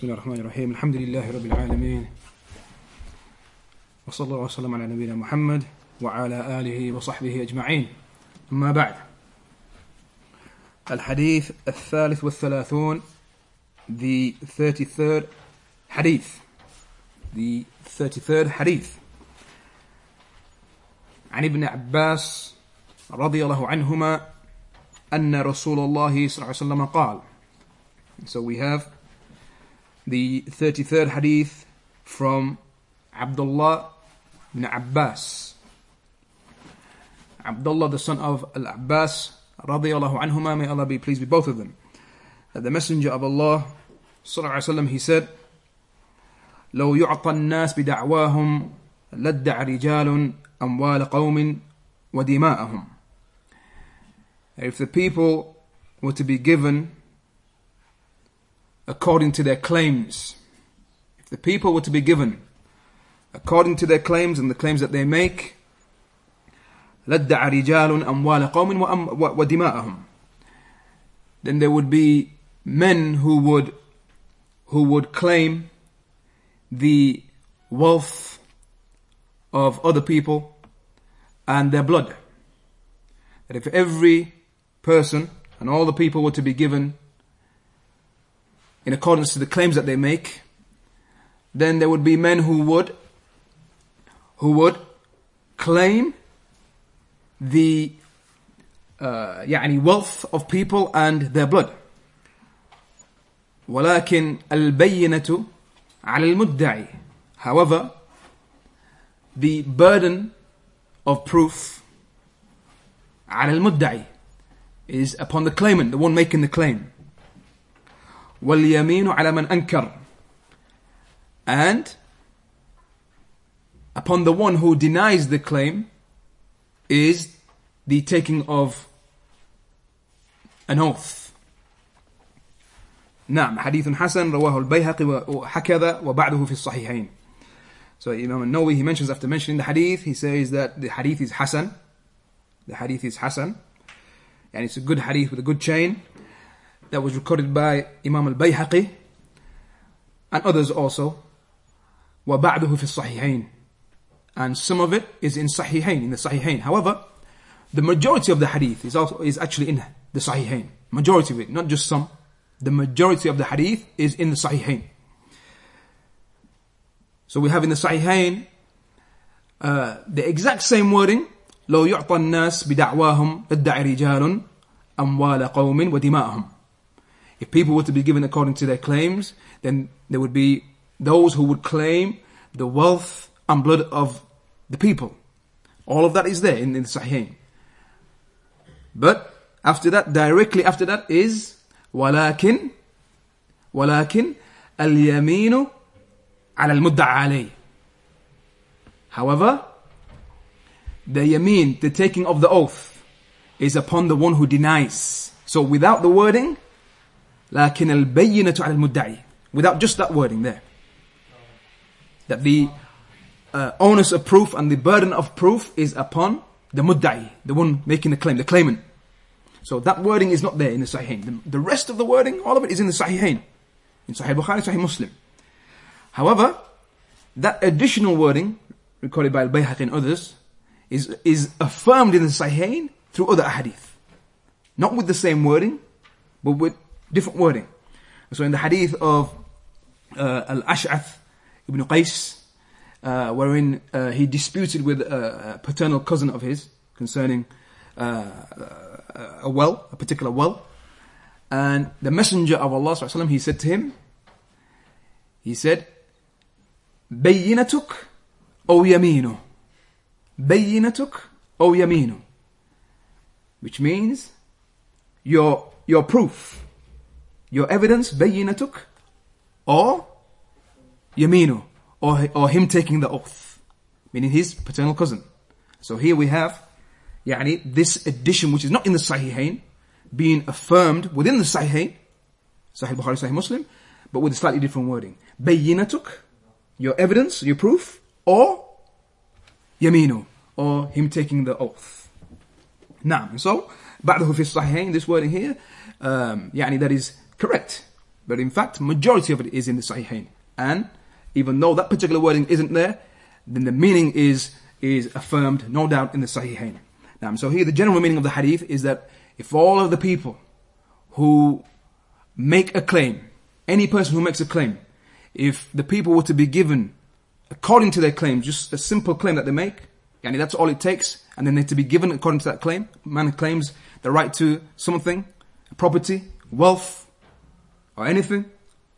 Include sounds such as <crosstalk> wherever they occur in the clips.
بسم الله الرحمن الرحيم. الحمد لله رب العالمين. وصلى الله وسلم على نبينا محمد وعلى آله وصحبه أجمعين. أما بعد. الحديث الثالث والثلاثون the 33rd hadith the 33rd hadith عن ابن عباس رضي الله عنهما أن رسول الله صلى الله عليه وسلم قال. So we have the 33rd hadith from Abdullah ibn Abbas. Abdullah, the son of Al Abbas, radiallahu anhuma, may Allah be pleased with both of them. That the Messenger of Allah, sallallahu alayhi wasallam, he said, لو يعطى الناس بدعواهم لدع رجال أموال قوم ودماءهم. If the people were to be given according to their claims. If the people were to be given according to their claims and the claims that they make, لَدَّعَ رِجَالٌ أَمْوَالَ قَوْمٍ وَدِمَاءَهُم Then there would be men who would, who would claim the wealth of other people and their blood. That if every person and all the people were to be given in accordance to the claims that they make, then there would be men who would who would claim the uh, يعني wealth of people and their blood. ولكن البينة على المدعي. However, the burden of proof على المدعي is upon the claimant, the one making the claim. واليمين على من أنكر and upon the one who denies the claim is the taking of an oath نعم حديث حسن رواه البيهقي وحكذا وبعده في الصحيحين So Imam al-Nawawi, he mentions after mentioning the hadith, he says that the hadith is Hasan. The hadith is Hasan. And it's a good hadith with a good chain. that was recorded by Imam al-Bayhaqi and others also. وَبَعْدُهُ فِي الصَّحِحَيْنِ And some of it is in Sahihain, in the Sahihain. However, the majority of the hadith is also is actually in the Sahihain. Majority of it, not just some. The majority of the hadith is in the Sahihain. So we have in the Sahihain uh, the exact same wording. لو يعطى الناس بدعواهم ادعي رجال أموال قوم ودماءهم if people were to be given according to their claims, then there would be those who would claim the wealth and blood of the people. All of that is there in, in the Sahih. But after that, directly after that is ولكن ولكن اليمين على المدعى عليه. However, the yamin, the taking of the oath, is upon the one who denies. So without the wording, لكن البينة على المدعي without just that wording there that the uh, onus of proof and the burden of proof is upon the mudda'i the one making the claim the claimant so that wording is not there in the Sahihain the, the rest of the wording all of it is in the Sahihain in Sahih Bukhari Sahih Muslim however that additional wording recorded by Al-Bayhaqi and others is, is affirmed in the Sahihain through other hadith not with the same wording but with different wording. So in the hadith of uh, Al-Ash'ath ibn Qais, uh, wherein uh, he disputed with a paternal cousin of his concerning uh, a well, a particular well, and the Messenger of Allah وسلم, he said to him, he said, بينتك أو يمينه بينتك أو يمينه which means your your proof your evidence, bayinatuk, or yaminu, or, or him taking the oath, meaning his paternal cousin. So here we have, yani, this addition which is not in the Sahihain, being affirmed within the Sahihain, Sahih Bukhari, Sahih Muslim, but with a slightly different wording. Bayinatuk, your evidence, your proof, or yaminu, or him taking the oath. Now, so, بعده في الصحيحين, this wording here, um, يعني that is correct. But in fact, majority of it is in the Sahihain. And even though that particular wording isn't there, then the meaning is is affirmed, no doubt, in the Sahihain. Now, so here the general meaning of the hadith is that if all of the people who make a claim, any person who makes a claim, if the people were to be given, according to their claim, just a simple claim that they make, and that's all it takes, and then they're to be given according to that claim, man claims the right to something, property, wealth, or anything,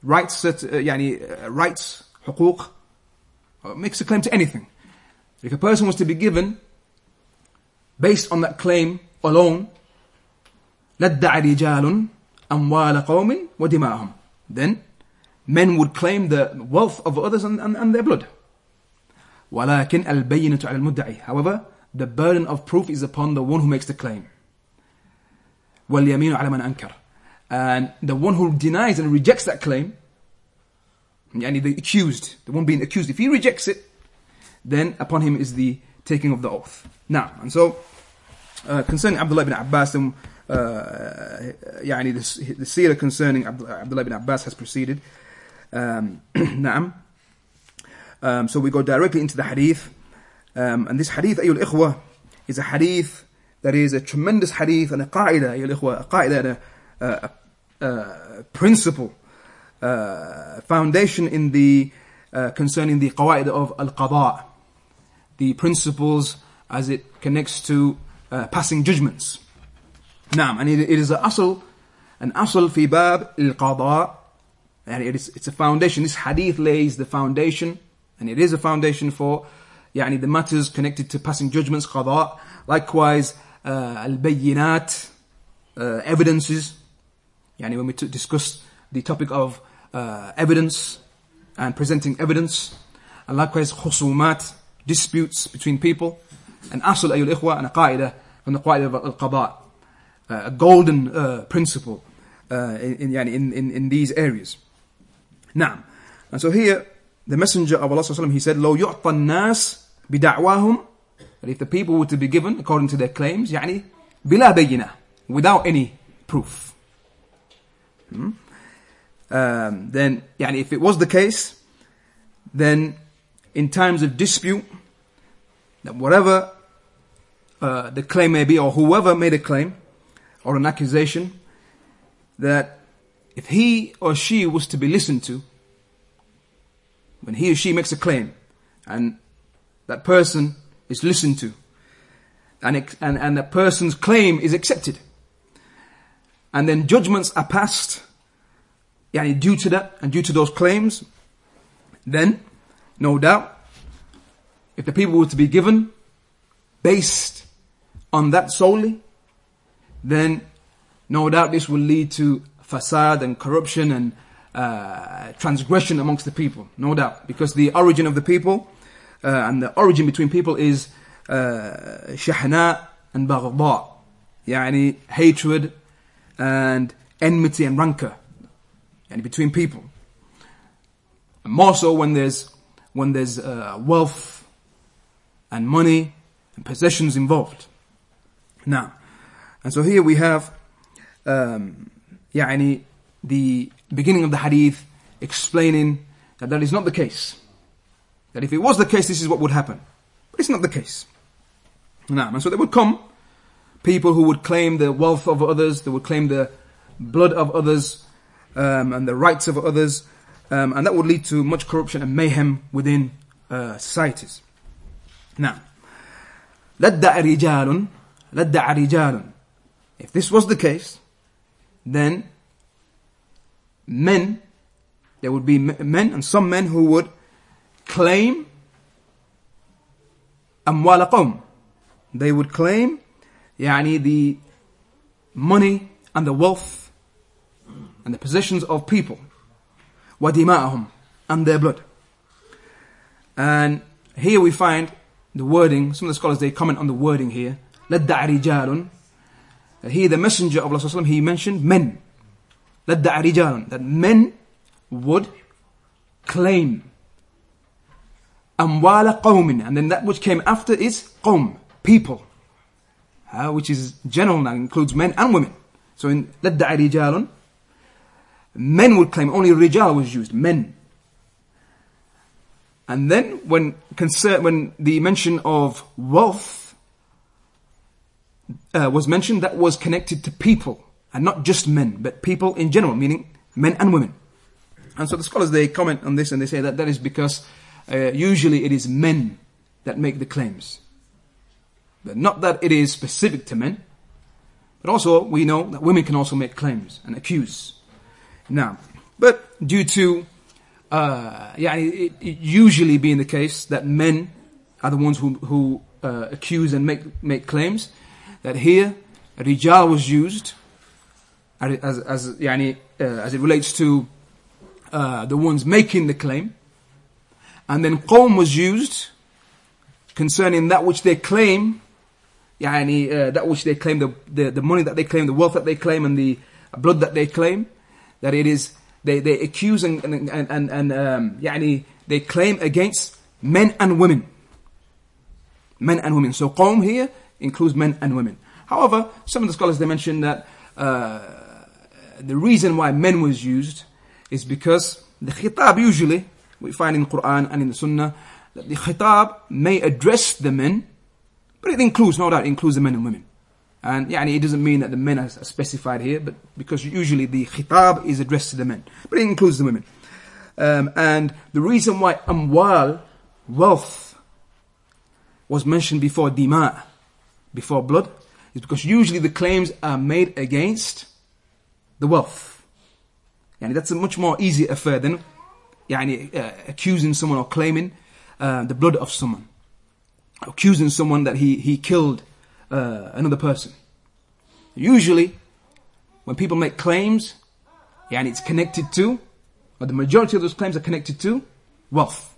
rights, uh, yani, uh, rights, حقوق, makes a claim to anything. If a person was to be given, based on that claim alone, لَدَّعَ رِجَالٌ أَمْوَالَ قَوْمٍ وَدِمَاءَهُمْ Then, men would claim the wealth of others and, and, and their blood. وَلَكِنْ الْبَيِّنَةُ عَلَى الْمُدَّعِ However, the burden of proof is upon the one who makes the claim. وَالْيَمِينُ عَلَى مَنْ أَنْكَرَ And the one who denies and rejects that claim, yani the accused, the one being accused, if he rejects it, then upon him is the taking of the oath. Now, and so, uh, concerning Abdullah ibn Abbas, um, uh, يعني the, the seerah concerning Abdullah ibn Abbas has proceeded. Um, <clears throat> نعم. Um, so we go directly into the hadith. Um, and this hadith, أيها الإخوة, is a hadith that is a tremendous hadith and a qaida, أيها الإخوة, a qaida and a, a, a principle, uh, foundation in the, uh, concerning the qawaid of al-qada, the principles as it connects to uh, passing judgments. Naam, and it, it is an asl, an asl fi bab al-qada, and it is, it's a foundation. This hadith lays the foundation, and it is a foundation for يعني the matters connected to passing judgments, qada. Likewise, uh, al-bayyinat, uh, evidences. Yani when we discuss the topic of uh, evidence and presenting evidence. And likewise, khusumat, disputes between people. And asl ayyul ikhwa and a qaida from the qaida of al-qada. Uh, a golden uh, principle uh, in, in, in, in these areas. Now, and so here, the Messenger of Allah he said, لو يعطى الناس بدعواهم that if the people were to be given according to their claims, يعني بلا بينة, without any proof. Hmm? Um, then, يعني if it was the case, then in times of dispute, that whatever uh, the claim may be, or whoever made a claim or an accusation, that if he or she was to be listened to, when he or she makes a claim, and that person is listened to, and, and, and that person's claim is accepted, and then judgments are passed, yani due to that and due to those claims, then, no doubt, if the people were to be given based on that solely, then no doubt this will lead to fasad and corruption and uh, transgression amongst the people, no doubt, because the origin of the people uh, and the origin between people is uh, and baghda, yani hatred and enmity and rancor, yani between people. And more so when there's when there's uh, wealth and money and possessions involved. Now, and so here we have um, يعني the beginning of the hadith explaining that that is not the case. That if it was the case, this is what would happen. But it's not the case. Now, and so there would come people who would claim the wealth of others, they would claim the blood of others, um, and the rights of others, um, and that would lead to much corruption and mayhem within uh, societies. Now, لَدَّعَ رِجَالٌ لَدَّعَ رِجَالٌ If this was the case, then men, there would be men and some men who would claim أموال قوم. They would claim يعني the money and the wealth and the possessions of people. وَدِمَاءَهُمْ and their blood. And here we find the wording, some of the scholars they comment on the wording here. لَدَّعَ رِجَالٌ here the messenger of Allah he mentioned men. لَدَّعَ رِجَالٌ That men would claim أموال قوم and then that which came after is قوم, people. Uh, which is general now, includes men and women. So in لَدَّعَ رِجَالٌ men would claim, only rijal was used, men. And then when concern, when the mention of wealth uh, was mentioned, that was connected to people and not just men, but people in general, meaning men and women. And so the scholars they comment on this and they say that that is because uh, usually it is men that make the claims, not that it is specific to men. But also we know that women can also make claims and accuse. Now, but due to uh, yeah, it, it usually being the case that men are the ones who, who uh, accuse and make, make claims, that here, rijal was used as, as, yani, uh, as it relates to uh, the ones making the claim, and then qawm was used concerning that which they claim, yani, uh, that which they claim, the, the, the money that they claim, the wealth that they claim, and the blood that they claim, that it is they, they accuse and, and, and, and um, يعني, they claim against men and women. Men and women. So qawm here includes men and women. However, some of the scholars they mention that uh, the reason why men was used is because the khitab usually we find in the Quran and in the Sunnah that the khitab may address the men, but it includes, no doubt, it includes the men and women. And يعني, it doesn't mean that the men are specified here, but because usually the khitab is addressed to the men, but it includes the women. Um, and the reason why amwal, wealth, was mentioned before dima, before blood, is because usually the claims are made against the wealth. Yani that's a much more easy affair than yani, uh, accusing someone or claiming uh, the blood of someone. Accusing someone that he, he killed uh, another person. Usually, when people make claims, yeah, and it's connected to, or the majority of those claims are connected to wealth.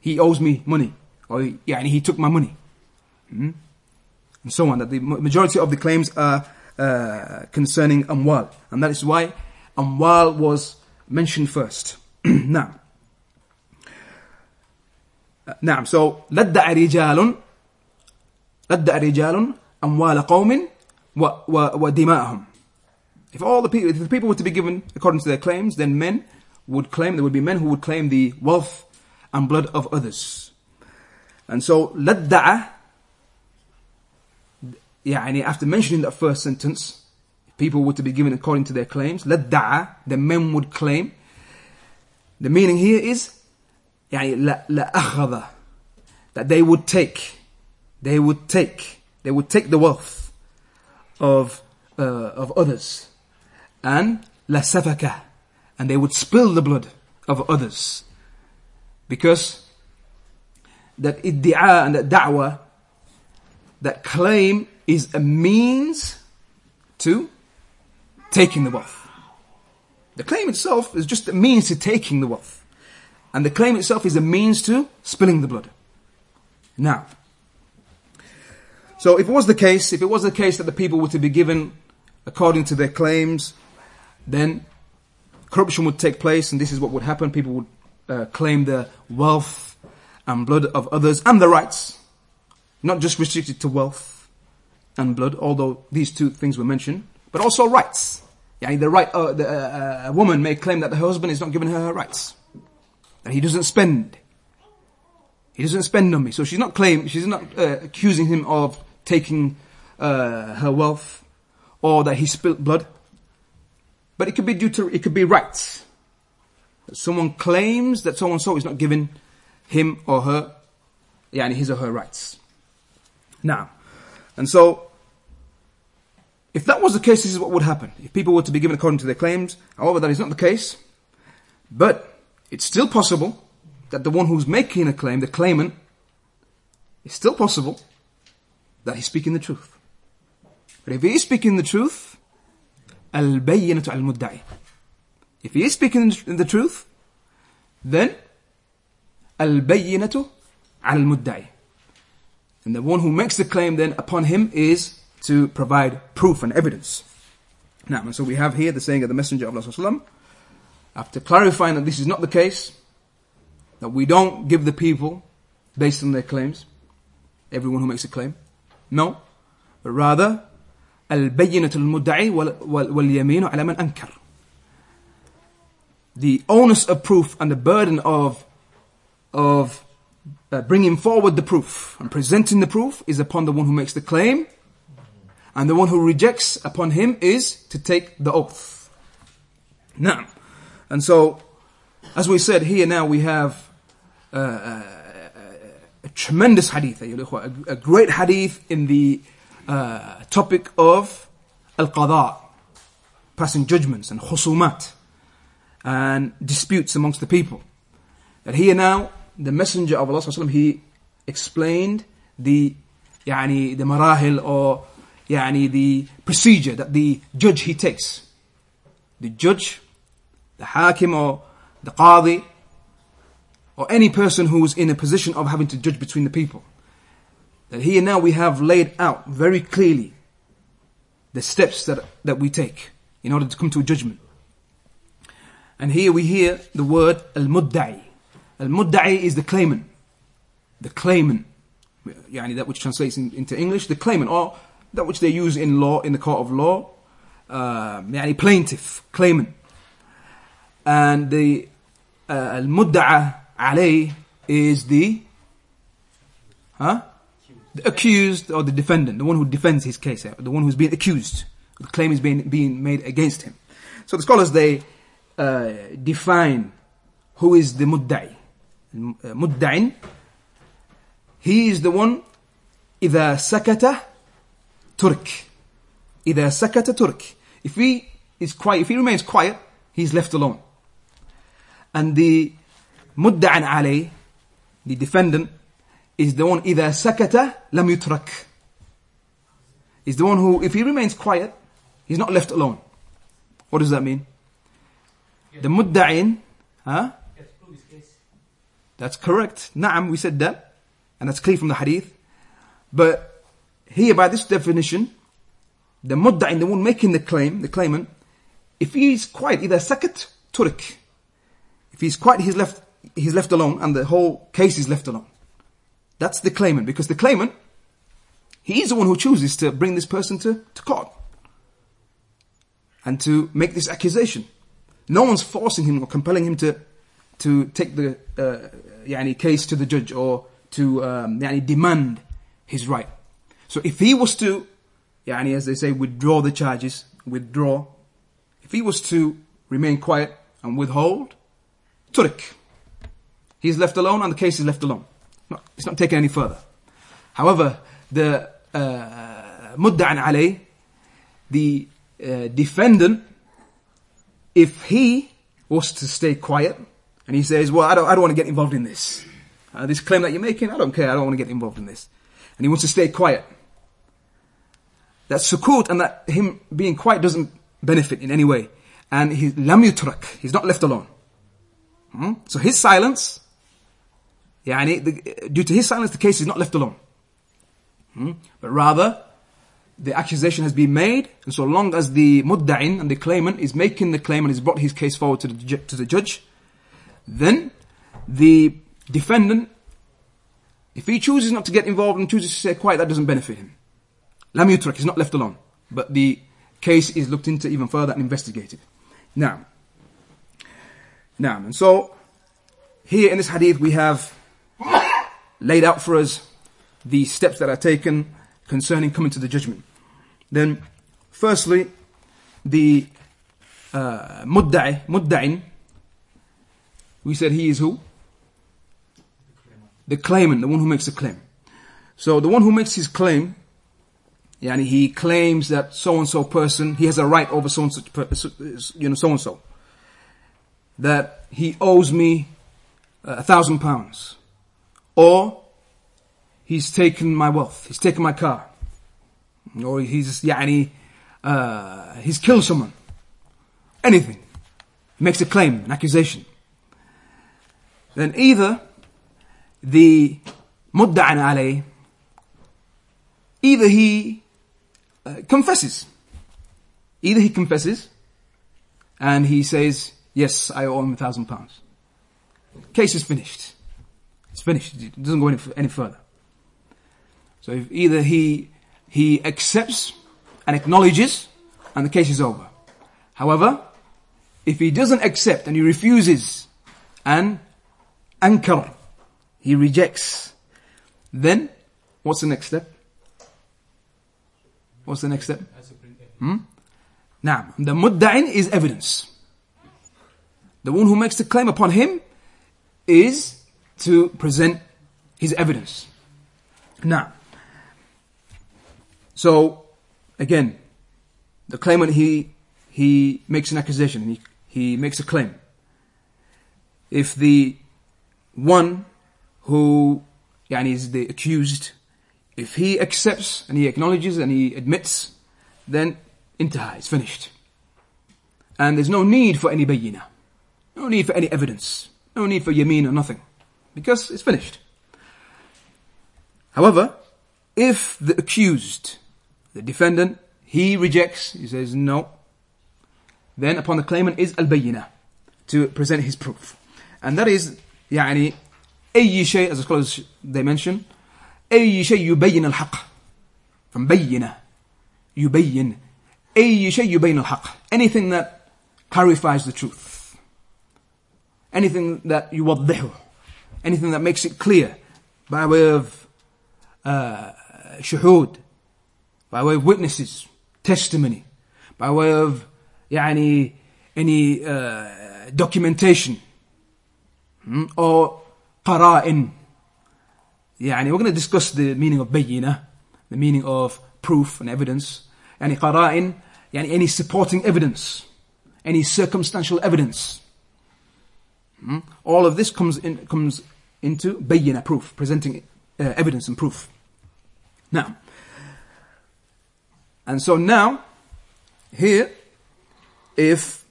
He owes me money, or yeah, and he took my money, mm-hmm. and so on. That the majority of the claims are uh, concerning amwal, and that is why amwal was mentioned first. <clears throat> now, نعم so لدع رجال لدع رجال أموال قوم وَدِمَاءَهُمْ If all the people, if the people were to be given according to their claims, then men would claim, there would be men who would claim the wealth and blood of others. And so, لَدَّعَ يعني after mentioning that first sentence, people were to be given according to their claims, لَدَّعَ the men would claim. The meaning here is يعني لَأَخَذَ that they would take, they would take, they would take the wealth of, uh, of others. And la safaka. And they would spill the blood of others. Because that iddi'a and that da'wah, that claim is a means to taking the wealth. The claim itself is just a means to taking the wealth. And the claim itself is a means to spilling the blood. Now, so if it was the case, if it was the case that the people were to be given according to their claims, then corruption would take place and this is what would happen. People would uh, claim the wealth and blood of others and the rights. Not just restricted to wealth and blood, although these two things were mentioned, but also rights. Yeah, the right, uh, the, uh, a woman may claim that her husband is not giving her her rights. That he doesn't spend. He doesn't spend on me. So she's not claiming, she's not uh, accusing him of taking uh, her wealth or that he spilled blood. But it could be due to, it could be rights. Someone claims that so and so is not giving him or her, yeah, and his or her rights. Now, and so, if that was the case, this is what would happen. If people were to be given according to their claims, however, that is not the case. But it's still possible that the one who's making a claim, the claimant, it's still possible that he's speaking the truth. But if he is speaking the truth, al-bayyinatu al-mudda'i. If he is speaking the truth, then al-bayyinatu al-mudda'i. And the one who makes the claim then upon him is to provide proof and evidence. Now, so we have here the saying of the Messenger of Allah after clarifying that this is not the case, that we don't give the people based on their claims, everyone who makes a claim, no. But rather, البينة المدعي واليمين على من أنكر. the onus of proof and the burden of, of uh, bringing forward the proof and presenting the proof is upon the one who makes the claim. And the one who rejects upon him is to take the oath. Now, and so, as we said here now we have uh, a, a, tremendous hadith, a, a, great hadith in the uh, topic of al-qada, passing judgments and khusumat and disputes amongst the people. That here now, the Messenger of Allah he explained the يعني the marahil or يعني the procedure that the judge he takes. The judge, the hakim or the qadi, or any person who's in a position of having to judge between the people. That here now we have laid out very clearly the steps that, that we take in order to come to a judgment. And here we hear the word al-mudda'i. Al-mudda'i is the claimant. The claimant. Yani that which translates in, into English, the claimant, or that which they use in law, in the court of law. Uh, yani plaintiff, claimant And the uh, al-mudda'a alay is the, huh? The accused or the defendant, the one who defends his case, the one who's being accused. The claim is being, being made against him. So the scholars, they, uh, define who is the mudda'i. Mudda'in, he is the one إذا سكت ترك إذا سكت ترك if he is quiet if he remains quiet he's left alone and the مدعن عليه the defendant is the one إذا سكت لم يترك is the one who if he remains quiet he's not left alone what does that mean the mudda'in, huh? That's correct. Na'am, we said that. And that's clear from the hadith. But here by this definition, the mudda'in, the one making the claim, the claimant, if he's quiet, either sakat, turik. if he's quiet, he's left, he's left alone and the whole case is left alone. That's the claimant because the claimant, he's the one who chooses to bring this person to, to court and to make this accusation. No one's forcing him or compelling him to to take the uh, case to the judge or to um, demand his right. So if he was to, yani as they say, withdraw the charges, withdraw. If he was to remain quiet and withhold, turik. He's left alone and the case is left alone. it's not taken any further. However, the uh, alay, the uh, defendant if he was to stay quiet and he says, well, I don't, I don't want to get involved in this. Uh, this claim that you're making, I don't care. I don't want to get involved in this. And he wants to stay quiet. That sukut and that him being quiet doesn't benefit in any way. And he lam yutrak. He's not left alone. Hmm? So his silence, yani, the, due to his silence, the case is not left alone. Hmm? But rather, the accusation has been made, and so long as the mudda'in and the claimant is making the claim and has brought his case forward to the, to the judge, then the defendant, if he chooses not to get involved and chooses to stay quiet, that doesn't benefit him. Lam yutrak, he's not left alone. But the case is looked into even further and investigated. Now, now, and so here in this hadith we have laid out for us the steps that are taken concerning coming to the judgment. Then, firstly, the uh, mudda'i, mudda'in, we said he is who? The claimant, the one who makes the claim. So the one who makes his claim, yani he claims that so and so person, he has a right over so and so, you know, so and so That he owes me a thousand pounds. Or he's taken my wealth, he's taken my car or he's يعني uh, he's killed someone anything he makes a claim an accusation then either the mudda'an alayh either he uh, confesses either he confesses and he says yes I owe him a thousand pounds case is finished it's finished it doesn't go any, any further so if either he he accepts and acknowledges and the case is over. However, if he doesn't accept and he refuses and ankar, he rejects, then what's the next step? What's the next step? Hmm? Now, the mudda'in is evidence. The one who makes the claim upon him is to present his evidence. Now, so again, the claimant he he makes an accusation, he he makes a claim. If the one who yani, is the accused, if he accepts and he acknowledges and he admits, then intaha, it's finished. And there's no need for any bayina. No need for any evidence. No need for yameen or nothing. Because it's finished. However, if the accused, the defendant, he rejects, he says no, then upon the claimant is al-bayyinah, to present his proof. And that is, يعني, أي شيء, as the scholars they mention, أي شيء يبين الحق. From بينة, يبين. أي شيء يبين الحق. Anything that clarifies the truth. Anything that يوضحه. Anything that makes it clear by way of uh, shuhud, by way of witnesses, testimony, by way of يعني, any uh, documentation hmm, or qara'in. يعني, we're going to discuss the meaning of bayyina, the meaning of proof and evidence. يعني qara'in, يعني any supporting evidence, any circumstantial evidence. Hmm? All of this comes in, comes into bayyina, proof, presenting uh, evidence and proof. Now, and so now, here, if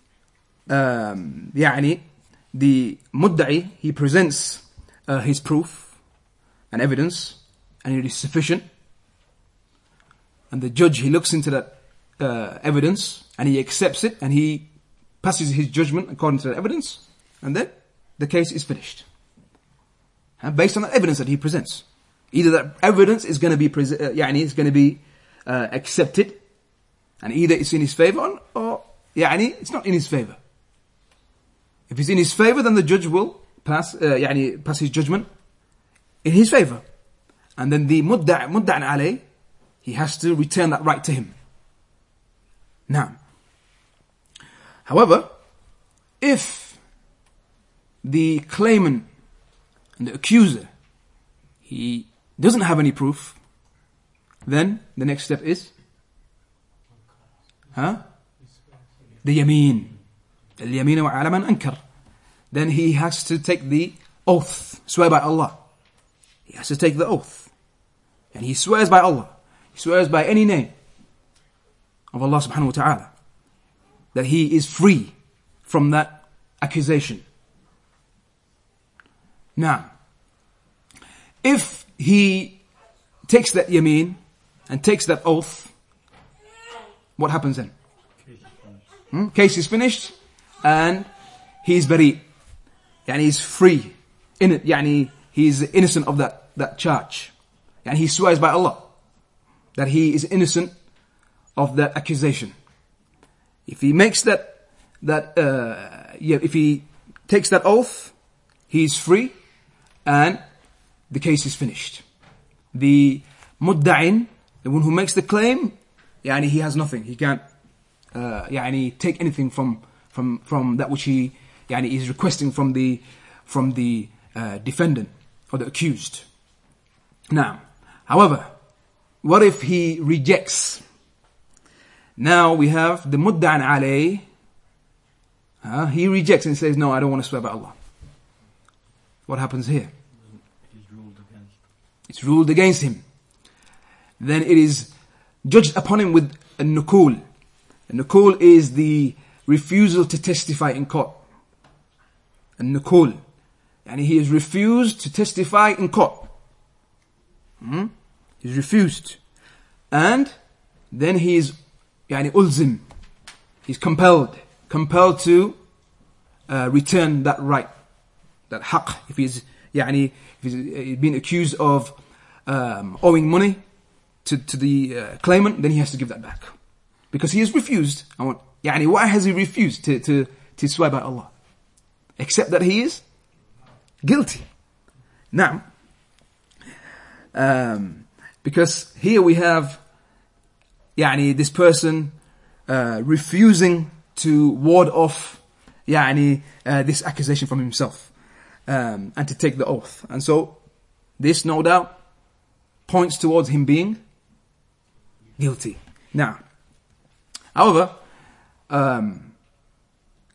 um, يعني the mudda'i, he presents uh, his proof and evidence, and it is sufficient, and the judge, he looks into that uh, evidence, and he accepts it, and he passes his judgment according to that evidence, and then the case is finished. And based on the evidence that he presents. Either that evidence is going to be, uh, يعني, is going to be uh, accepted, and either it's in his favor or, يعني, it's not in his favor. If it's in his favor, then the judge will pass, uh, يعني, pass his judgment in his favor. And then the mudda' mudda'an alayh, he has to return that right to him. Now, however, if the claimant and the accuser, he doesn't have any proof, then the next step is, huh? The yameen. اليمين وعلى من أنكر. Then he has to take the oath, swear by Allah. He has to take the oath. And he swears by Allah. He swears by any name of Allah subhanahu wa ta'ala. That he is free from that accusation. Now, if he takes that yameen and takes that oath, what happens then? Hmm? Case is finished and he's very, yani he's free. In it, yani he's innocent of that, that charge. And he swears by Allah that he is innocent of that accusation. If he makes that, that, uh, yeah, if he takes that oath, he's free and the case is finished. The mudda'in, the one who makes the claim, yani he has nothing. He can't, uh, yani take anything from, from, from that which he, yani is requesting from the, from the uh, defendant or the accused. Now, however, what if he rejects? Now we have the mudda'an alayh. Uh, he rejects and says, no, I don't want to swear by Allah. What happens here? It's ruled against him. Then it is judged upon him with a nukul. A nukul is the refusal to testify in court. A nukul. And he has refused to testify in court. Hmm? He's refused. And then he is yani ulzim. He's compelled. Compelled to uh, return that right That haq. If he's يعني if he's been accused of um, owing money to, to the uh, claimant, then he has to give that back. Because he has refused. I want, يعني, why has he refused to, to, to swear by Allah. Except that he is guilty. Now, um, because here we have يعني this person uh, refusing to ward off يعني uh, this accusation from himself um, and to take the oath. And so this no doubt points towards him being guilty. Now, however, um,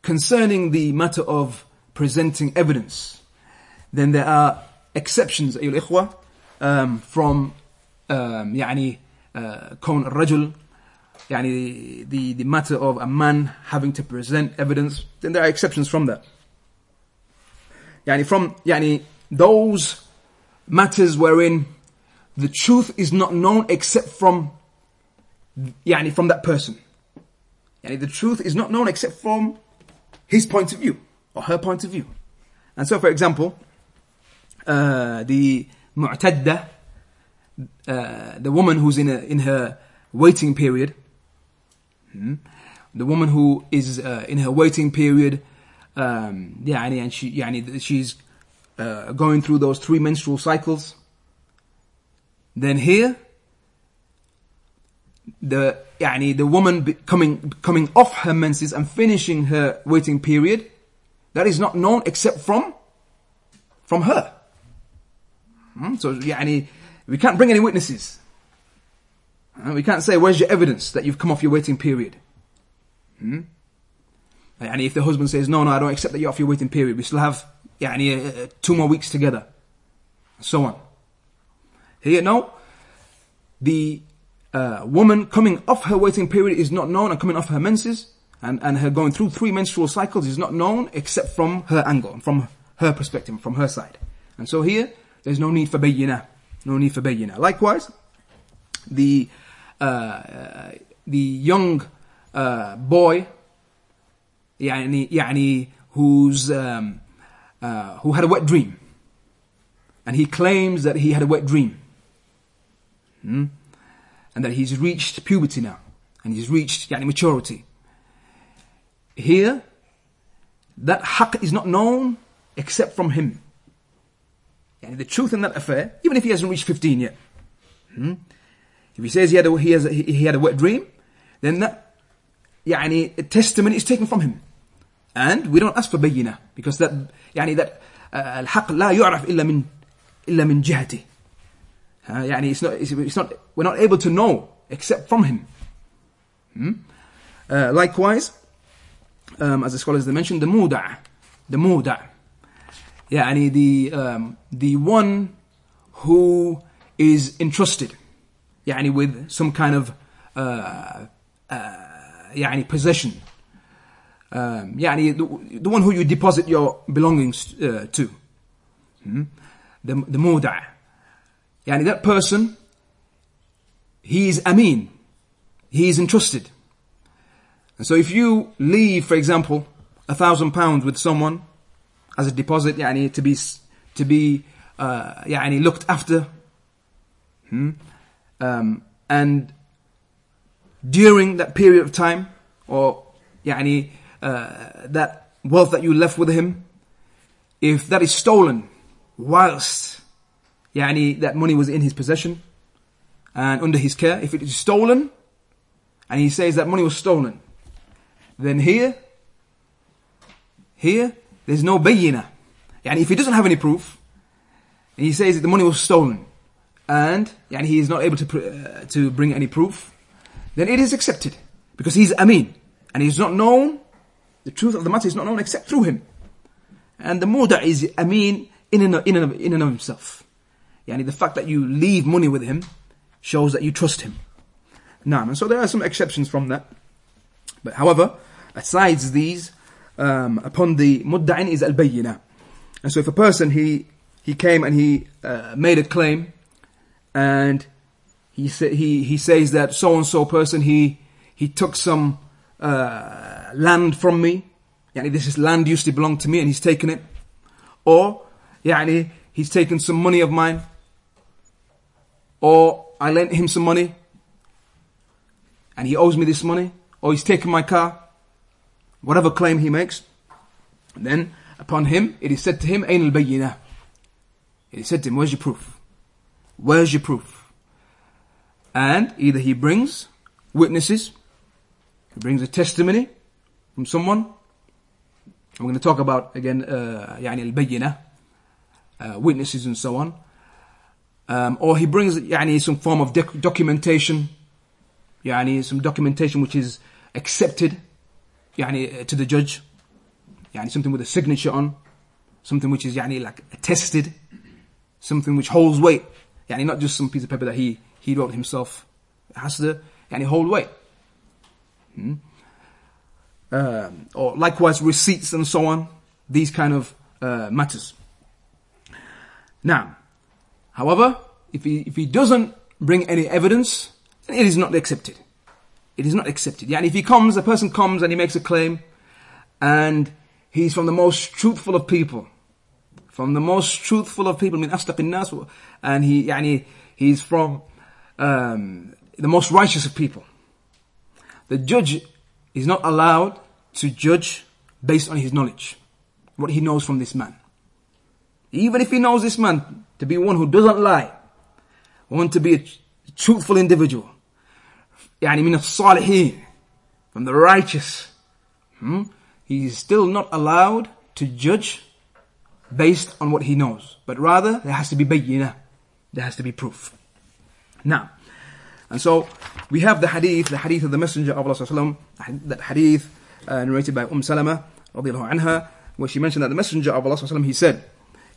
concerning the matter of presenting evidence, then there are exceptions, أيها الإخوة, um, from um, يعني uh, كون الرجل يعني the, the matter of a man having to present evidence, then there are exceptions from that. Yani from yani those matters wherein the truth is not known except from yani from that person. Yani the truth is not known except from his point of view or her point of view. And so for example, uh, the mu'tadda, uh, the woman who's in a, in her waiting period, hmm, the woman who is uh, in her waiting period um, يعني, and she, يعني, she's uh, going through those three menstrual cycles, then here, the يعني the woman coming coming off her menses and finishing her waiting period, that is not known except from from her. Hmm? So يعني we can't bring any witnesses. Uh, we can't say where's your evidence that you've come off your waiting period. Hmm? And if the husband says, no, no, I don't accept that you're off your waiting period, we still have yeah, uh, and, uh, two more weeks together. So on. Here now, the uh, woman coming off her waiting period is not known and coming off her menses and, and her going through three menstrual cycles is not known except from her angle, from her perspective, from her side. And so here, there's no need for bayina. No need for bayina. Likewise, the, uh, uh the young uh, boy يعني, يعني, who's, um, uh, who had a wet dream. And he claims that he had a wet dream. Hmm? and that he's reached puberty now and he's reached yani, maturity. Here, that haqq is not known except from him. Yani the truth in that affair, even if he hasn't reached 15 yet. Hmm? If he says he had a, he, has a, he had a wet dream, then that يعني, testimony is taken from him. And we don't ask for bayyina because that يعني that uh, الحق لا يعرف إلا من إلا من جهته. Uh, يعني it's not, it's, it's not, we're not able to know except from him. Hmm? Uh, likewise, um, as the scholars they mentioned, the muda', the muda'. يعني the, um, the one who is entrusted يعني with some kind of uh, uh, يعني possession um, يعني the, the one who you deposit your belongings uh, to hmm? the, the muda' Yani that person, he is amin. He is entrusted. And so if you leave, for example, a thousand pounds with someone as a deposit, yani to be, to be, uh, yani looked after, hmm, um, and during that period of time, or yani, uh, that wealth that you left with him, if that is stolen whilst yani, that money was in his possession and under his care, if it is stolen and he says that money was stolen, then here, here, there's no bayina. and if he doesn't have any proof, and he says that the money was stolen, and yani he is not able to, pr- uh, to bring any proof, then it is accepted because he's Amin and he's not known the truth of the matter is not known except through him, and the muda is amin in and in and of, in and of himself. Yani the fact that you leave money with him shows that you trust him. Now, and so there are some exceptions from that. But however, besides these, um, upon the mudda'in is al-bayyina. And so if a person, he, he came and he uh, made a claim and he, sa- he, he says that so-and-so person, he, he took some uh, land from me. Yani this is land used to belong to me and he's taken it. Or, yani, he's taken some money of mine or I lent him some money and he owes me this money, or he's taken my car, whatever claim he makes, Then upon him, it is said to him, Ain al bayyinah. It is said to him, where's your proof? Where's your proof? And either he brings witnesses, he brings a testimony from someone. I'm going to talk about again, uh, يعني البينة, uh, witnesses and so on. Um, or he brings يعني some form of documentation, يعني some documentation which is accepted يعني to the judge, يعني something with a signature on, something which is يعني like attested, something which holds weight, يعني not just some piece of paper that he he wrote himself. It has to يعني hold weight. Hmm? Um, or likewise receipts and so on. These kind of uh, matters. Now, however, if he if he doesn't bring any evidence, it is not accepted. It is not accepted. Yeah, and if he comes, a person comes and he makes a claim, and he's from the most truthful of people, from the most truthful of people, I mean, nas, and he, yani, he's from um, the most righteous of people. The judge is not allowed to judge based on his knowledge, what he knows from this man. Even if he knows this man to be one who doesn't lie, one to be a truthful individual, يعني من الصالحين from the righteous hmm? he is still not allowed to judge based on what he knows but rather there has to be bayyinah there has to be proof now and so we have the hadith the hadith of the messenger of Allah that hadith uh, narrated by Umm Salama radiallahu anha where she mentioned that the messenger of Allah he said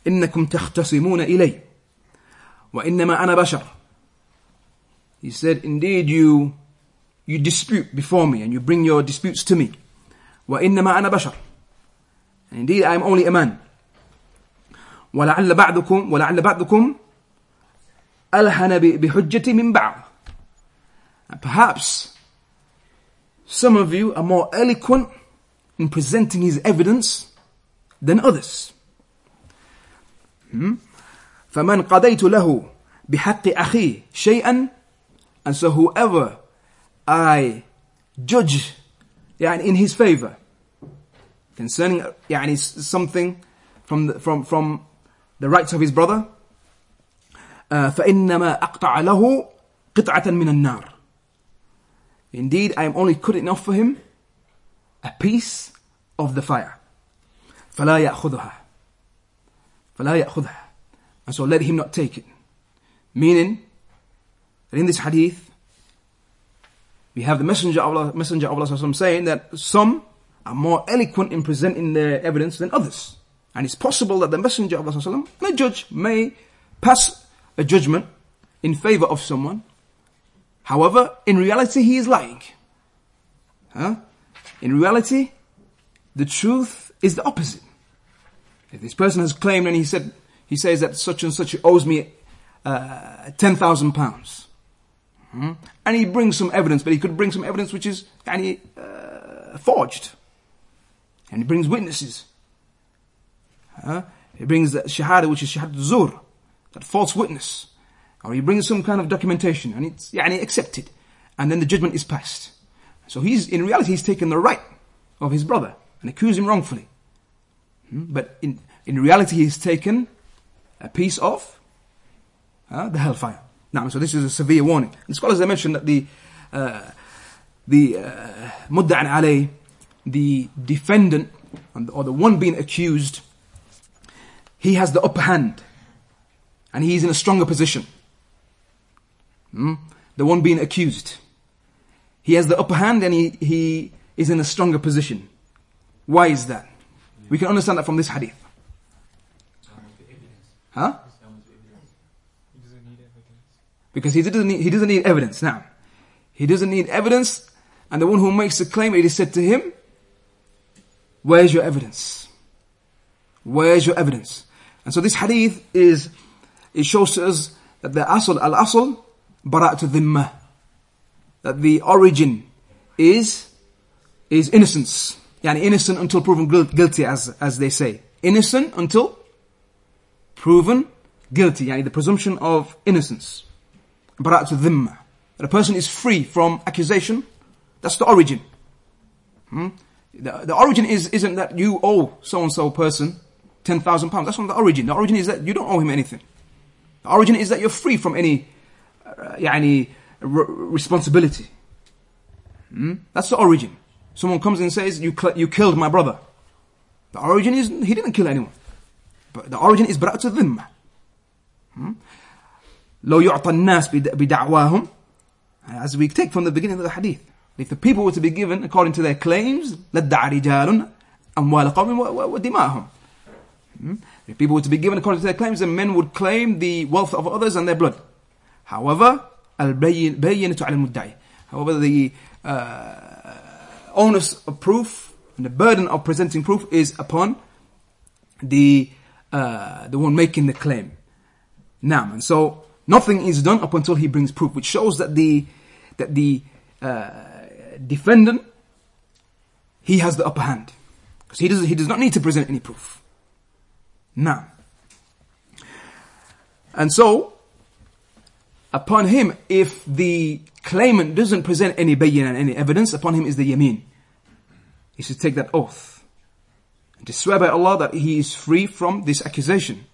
إنكم تختصمون إلي وإنما أنا بشر he said indeed you you dispute before me and you bring your disputes to me. وإنما أنا بشر. And indeed I am only a man. ولعل بعضكم ولعل بعضكم ألحن بحجتي من بعض. And perhaps some of you are more eloquent in presenting his evidence than others. Hmm? فمن قضيت له بحق أخيه شيئا and so whoever I judge يعني in his favor concerning يعني something from the, from from the rights of his brother uh, فإنما أقطع له قطعة من النار Indeed, I am only cutting off for him a piece of the fire. فلا يأخذها فلا يأخذها And so let him not take it. Meaning, that in this hadith, we have the Messenger of Allah, Messenger of Allah saying that some are more eloquent in presenting their evidence than others. And it's possible that the Messenger of Allah, the judge, may pass a judgment in favor of someone. However, in reality, he is lying. Huh? In reality, the truth is the opposite. If this person has claimed and he said, he says that such and such owes me uh, 10,000 pounds. Hmm? And he brings some evidence, but he could bring some evidence which is yani, uh, forged. And he brings witnesses. Uh, he brings the shahada, which is shahada zur, that false witness. Or he brings some kind of documentation, and it's yani, accepted. And then the judgment is passed. So he's, in reality, he's taken the right of his brother and accused him wrongfully. Hmm? But in, in reality, he's taken a piece of uh, the hellfire. Now, so this is a severe warning. And scholars they mentioned that the uh, the uh, mudda'an alayh, the defendant or the one being accused, he has the upper hand, and he's in a stronger position. Hmm? The one being accused, he has the upper hand, and he he is in a stronger position. Why is that? We can understand that from this hadith. Huh? Because he doesn't need, he doesn't need evidence now. He doesn't need evidence. And the one who makes the claim, it is said to him, where's your evidence? Where's your evidence? And so this hadith is, it shows to us that the asl, al-asl, bara'atu dhimma. That the origin is, is innocence. Yani innocent until proven guilty as, as they say. Innocent until proven guilty. Yani the presumption of innocence bara'atu dhimma. That a person is free from accusation. That's the origin. Hmm? The, the origin is, isn't that you owe so-and-so person 10,000 pounds. That's not the origin. The origin is that you don't owe him anything. The origin is that you're free from any, يعني, responsibility. Hmm? That's the origin. Someone comes and says, you, you killed my brother. The origin is, he didn't kill anyone. But the origin is برأة الذمة. Hmm? لو يعطى الناس بدعواهم as we take from the beginning of the hadith if the people were to be given according to their claims لدعى رجال أموال قوم ودماءهم hmm? if people were to be given according to their claims then men would claim the wealth of others and their blood However, al-bayyinatu. However, the uh, onus of proof and the burden of presenting proof is upon the uh, the one making the claim. Now, and so nothing is done up until he brings proof, which shows that the that the uh, defendant he has the upper hand because he does he does not need to present any proof. Now, and so upon him, if the claimant doesn't present any bayyin and any evidence, upon him is the yameen. He should take that oath. And to swear by Allah that he is free from this accusation.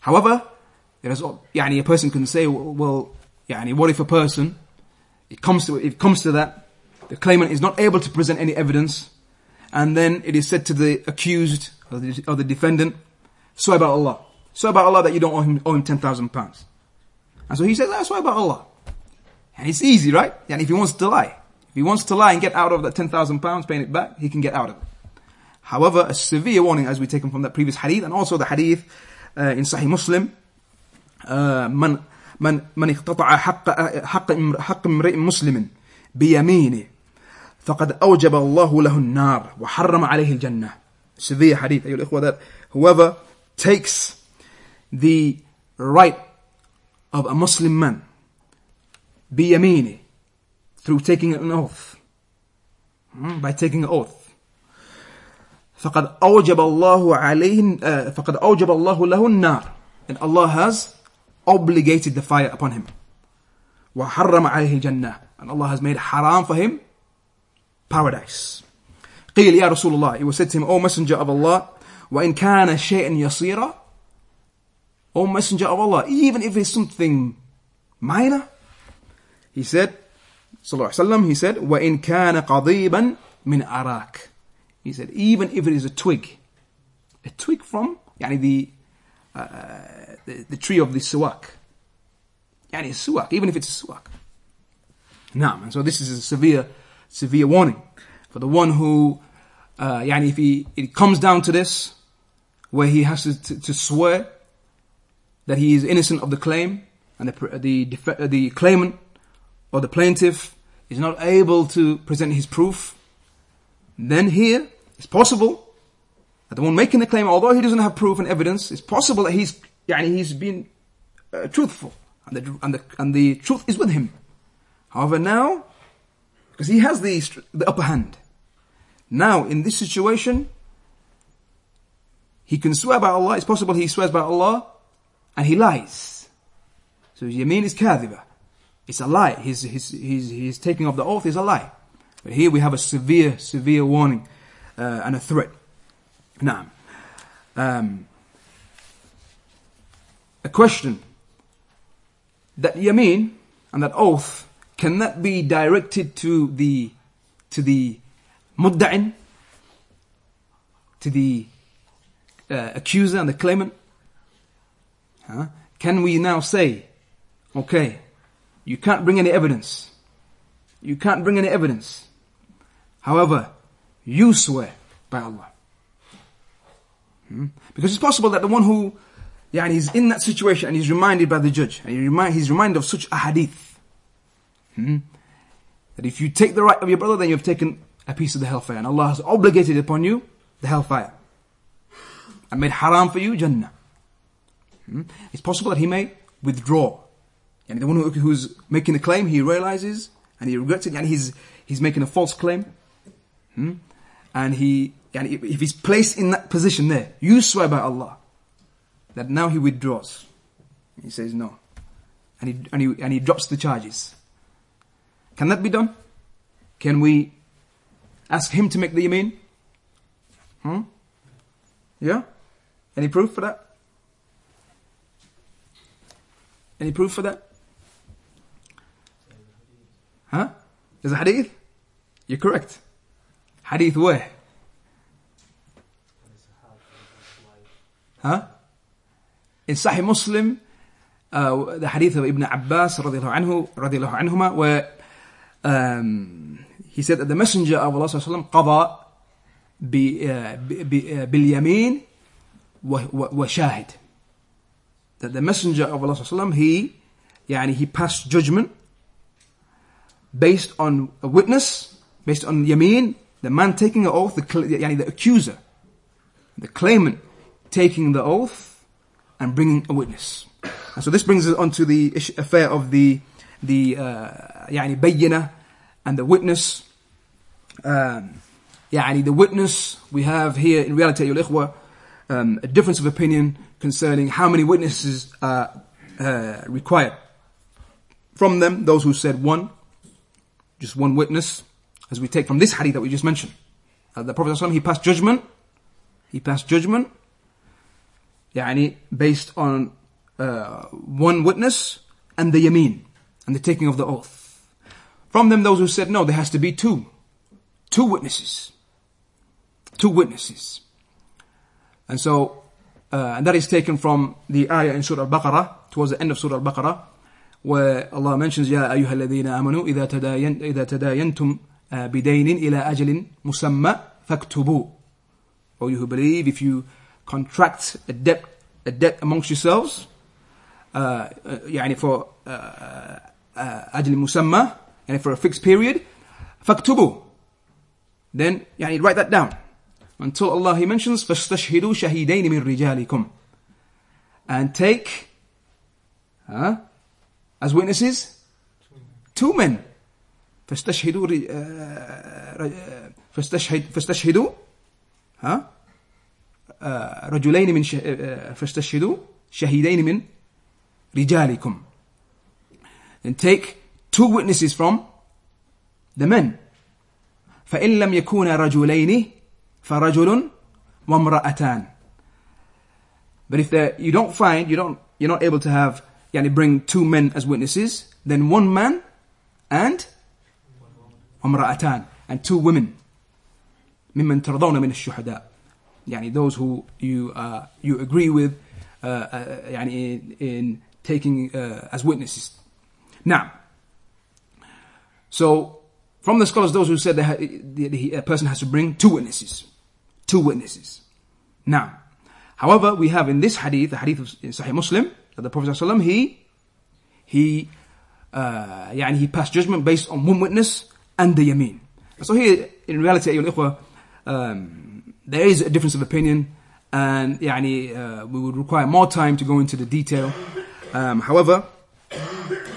However, there is, yani a person can say, well, yani what if a person, it comes to, it comes to that, the claimant is not able to present any evidence, and then it is said to the accused, or the, or the defendant, swear by Allah. Swear by Allah that you don't owe him, owe him 10,000 pounds. And so he says, I swear by Allah. And it's easy, right? And if he wants to lie, if he wants to lie and get out of that 10,000 pounds, paying it back, he can get out of it. However, a severe warning as we take from that previous hadith and also the hadith uh, in Sahih Muslim, uh, من من من اقتطع حق حق حق امرئ مسلم بيمينه فقد أوجب الله له النار وحرم عليه الجنة. Severe hadith, أيها الإخوة, that whoever takes the right of a Muslim man بيمينه through taking an oath hmm, by taking an oath فقد أوجب الله عليه فقد أوجب الله له النار and Allah has obligated the fire upon him وحرم عليه الجنة and Allah has made haram for him paradise قيل يا رسول الله it was said to him O messenger of Allah وإن كان شيئا يصيرا O messenger of Allah even if it's something minor he said, Sallallahu Alaihi Wasallam, he said, وَإِن كَانَ قَضِيبًا مِنْ أَرَاكَ He said, even if it is a twig, a twig from, يعني the, uh, the, the, tree of the suwak. Yani suwak, even if it's a suwak. Now, and so this is a severe, severe warning for the one who, uh, yani if he, it comes down to this, where he has to, to, to swear that he is innocent of the claim, and the, the, the claimant or the plaintiff is not able to present his proof, then here it's possible that the one making the claim, although he doesn't have proof and evidence, it's possible that he's yani he's been uh, truthful and the, and the and the truth is with him. However, now because he has the the upper hand, now in this situation, he can swear by Allah. It's possible he swears by Allah and he lies. So Yamin is kadhiba. It's a lie. He's, his, his, his taking of the oath is a lie. But here we have a severe, severe warning uh, and a threat. Now, um, a question that yameen and that oath can that be directed to the to the mudda'in, to the uh, accuser and the claimant? Huh? Can we now say, okay, you can't bring any evidence. You can't bring any evidence. However, you swear by Allah. Hmm? Because it's possible that the one who yeah, and he's in that situation and he's reminded by the judge, and he remind, he's reminded of such a hadith. Hmm? That if you take the right of your brother, then you've taken a piece of the hellfire. And Allah has obligated upon you the hellfire. And made haram for you Jannah. Hmm? It's possible that he may withdraw and the one who, who's making the claim, he realizes and he regrets it, and he's, he's making a false claim. Hmm? And he, and if he's placed in that position there, you swear by Allah that now he withdraws. He says no. And he, and he, and he drops the charges. Can that be done? Can we ask him to make the yamin? Hmm? Yeah? Any proof for that? Any proof for that? Huh? Is a hadith? You're correct. Hadith where? Huh? In Sahih Muslim, uh, the hadith of Ibn Abbas radiallahu anhu, radiallahu anhuma, where um, he said that the messenger of Allah sallallahu qada bi, uh, bi, uh, bil وشاهد. wa, wa, shahid that the Messenger of Allah sallallahu he يعني he passed judgment based on a witness, based on yameen, the man taking the oath, the, yani the accuser, the claimant taking the oath and bringing a witness. And so this brings us on to the affair of the the uh, يعني بينة and the witness. Um, يعني the witness we have here in reality, الإخوة, um, a difference of opinion concerning how many witnesses are uh, required. From them, those who said one, just one witness, as we take from this hadith that we just mentioned. Uh, the Prophet ﷺ, he passed judgment, he passed judgment, يعني, based on uh, one witness and the yameen, and the taking of the oath. From them, those who said, no, there has to be two. Two witnesses. Two witnesses. And so, uh, and that is taken from the ayah in Surah Al-Baqarah, towards the end of Surah Al-Baqarah, where Allah mentions يا أيها الذين آمنوا إذا تداين إذا تداينتم بدين إلى أجل مسمى فاكتبوا or you who believe if you contract a debt a debt amongst yourselves uh, يعني for uh, أجل مسمى يعني for a fixed period فاكتبوا then يعني write that down until Allah he mentions فاستشهدوا شهيدين من رجالكم and take huh, as witnesses? Two men. فاستشهدوا فاستشهد فاستشهدوا ها رجلين من فاستشهدوا شهيدين من رجالكم and take two witnesses from the men فإن لم يكونا رجلين فرجل وامرأتان but if you don't find you don't you're not able to have yani bring two men as witnesses, then one man and وامرأتان and two women ممن ترضون من الشهداء يعني those who you uh, you agree with uh, uh, يعني in, in taking uh, as witnesses now so from the scholars those who said that a person has to bring two witnesses two witnesses now however we have in this hadith the hadith of Sahih Muslim that the Prophet ﷺ, he, he, uh, يعني he passed judgment based on one witness and the yameen. So here, in reality, um, there is a difference of opinion and يعني, uh, we would require more time to go into the detail. Um, however,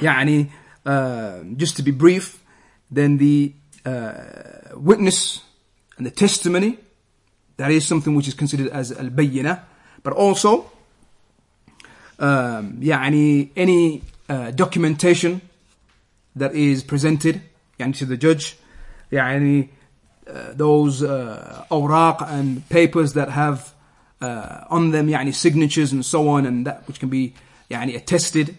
يعني, uh, just to be brief, then the uh, witness and the testimony, that is something which is considered as al-bayyinah, but also um, يعني any uh, documentation that is presented يعني to the judge يعني uh, those uh, awraq and papers that have uh, on them يعني signatures and so on and that which can be يعني attested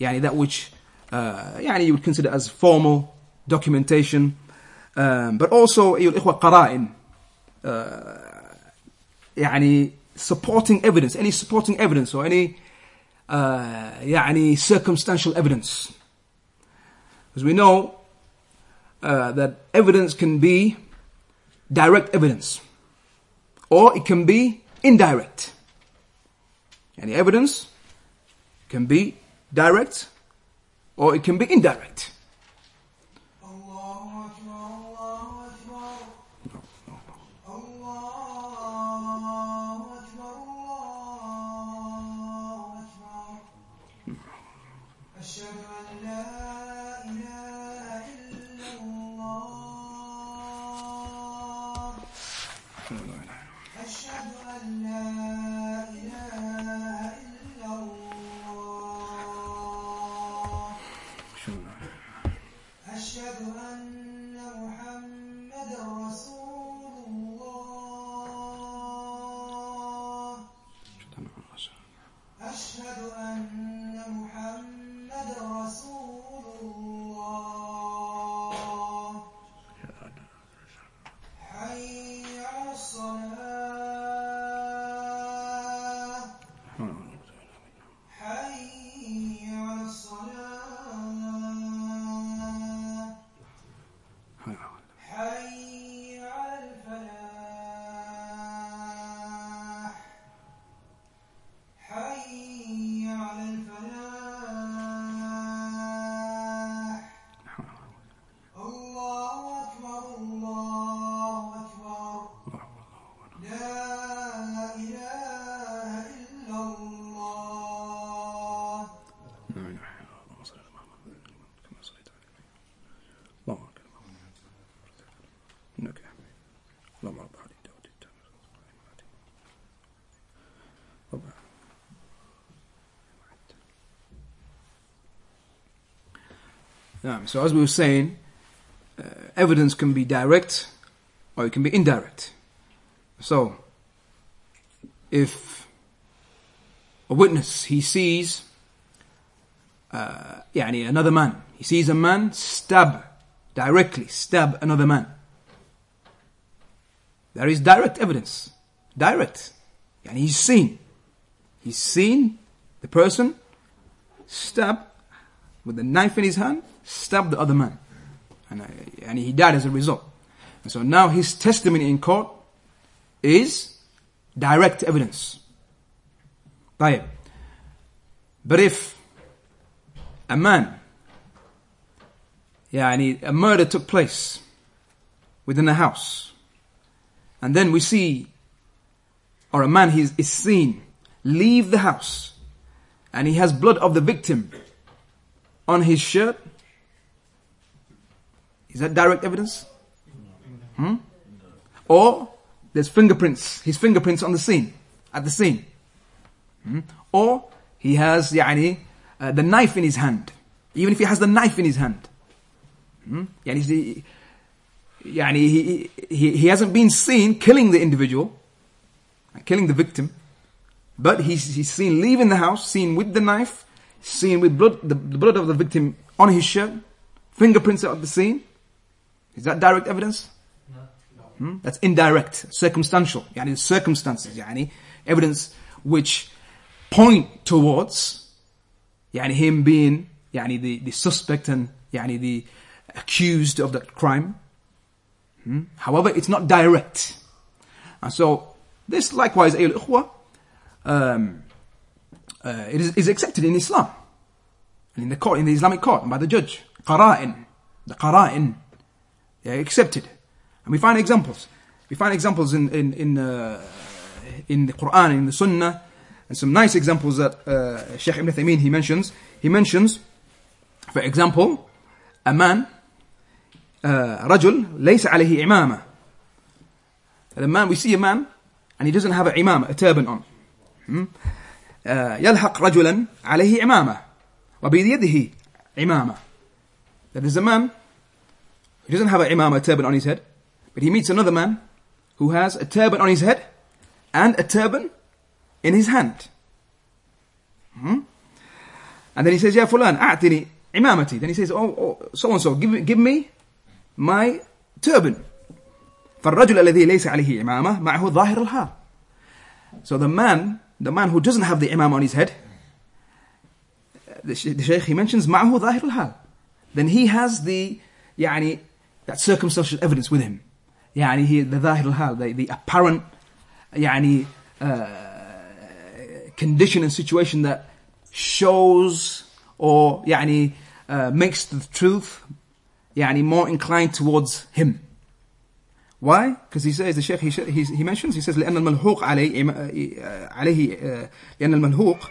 يعني that which uh, يعني you would consider as formal documentation um, but also أيها الإخوة قرائن uh, يعني supporting evidence any supporting evidence or any uh, يعني circumstantial evidence. Because we know uh, that evidence can be direct evidence or it can be indirect. Any evidence can be direct or it can be indirect. So as we were saying, uh, evidence can be direct or it can be indirect. So, if a witness, he sees uh, يعني another man, he sees a man stab, directly stab another man. There is direct evidence. Direct. And he's seen. He's seen the person stab with a knife in his hand, stab the other man. And, uh, and he died as a result. And so now his testimony in court is direct evidence. طيب. But if a man, يعني a murder took place within a house, and then we see, or a man is, is seen leave the house, and he has blood of the victim on his shirt, is that direct evidence? Hmm? Or there's fingerprints, his fingerprints on the scene, at the scene. Hmm? Or he has يعني, uh, the knife in his hand. Even if he has the knife in his hand. Hmm? يعني, يعني he, he, he hasn't been seen killing the individual, killing the victim, but he's, he's seen leaving the house, seen with the knife, seen with blood, the, the blood of the victim on his shirt, fingerprints at the scene. Is that direct evidence? Hmm? That's indirect, circumstantial. Yani circumstances, yani evidence which point towards yani him being yani the, the suspect and yani the accused of that crime. Hmm? However, it's not direct. And so this likewise, um, uh, it is, is accepted in Islam. And in the court, in the Islamic court, by the judge. Qara'in. The qara'in yeah, accepted. And we find examples. We find examples in in in, uh, in the Quran, in the Sunnah, and some nice examples that uh, Sheikh Ibn Uthaymin he mentions. He mentions, for example, a man, uh, رجل ليس عليه إمامة. And a man, we see a man, and he doesn't have an imam, a turban on. Hmm? Uh, يلحق رجلا عليه إمامة وبيده إمامة. That is a man he doesn't have an imam, a turban on his head, but he meets another man who has a turban on his head and a turban in his hand. Hmm? And then he says, "Ya fulan, a'tini imamati." Then he says, "Oh, oh so and so, give give me my turban." فالرجل الذي ليس عليه إمامة معه ظاهر الحال. So the man, the man who doesn't have the imam on his head, the, the sheikh he mentions معه ظاهر الحال. Then he has the يعني that circumstantial evidence with him. يعني he the ظاهر الحال the, the apparent يعني uh, condition and situation that shows or يعني uh, makes the truth يعني more inclined towards him. Why? Because he says the Sheikh he, he, he mentions he says لأن الملحوق عليه عليه لأن الملحوق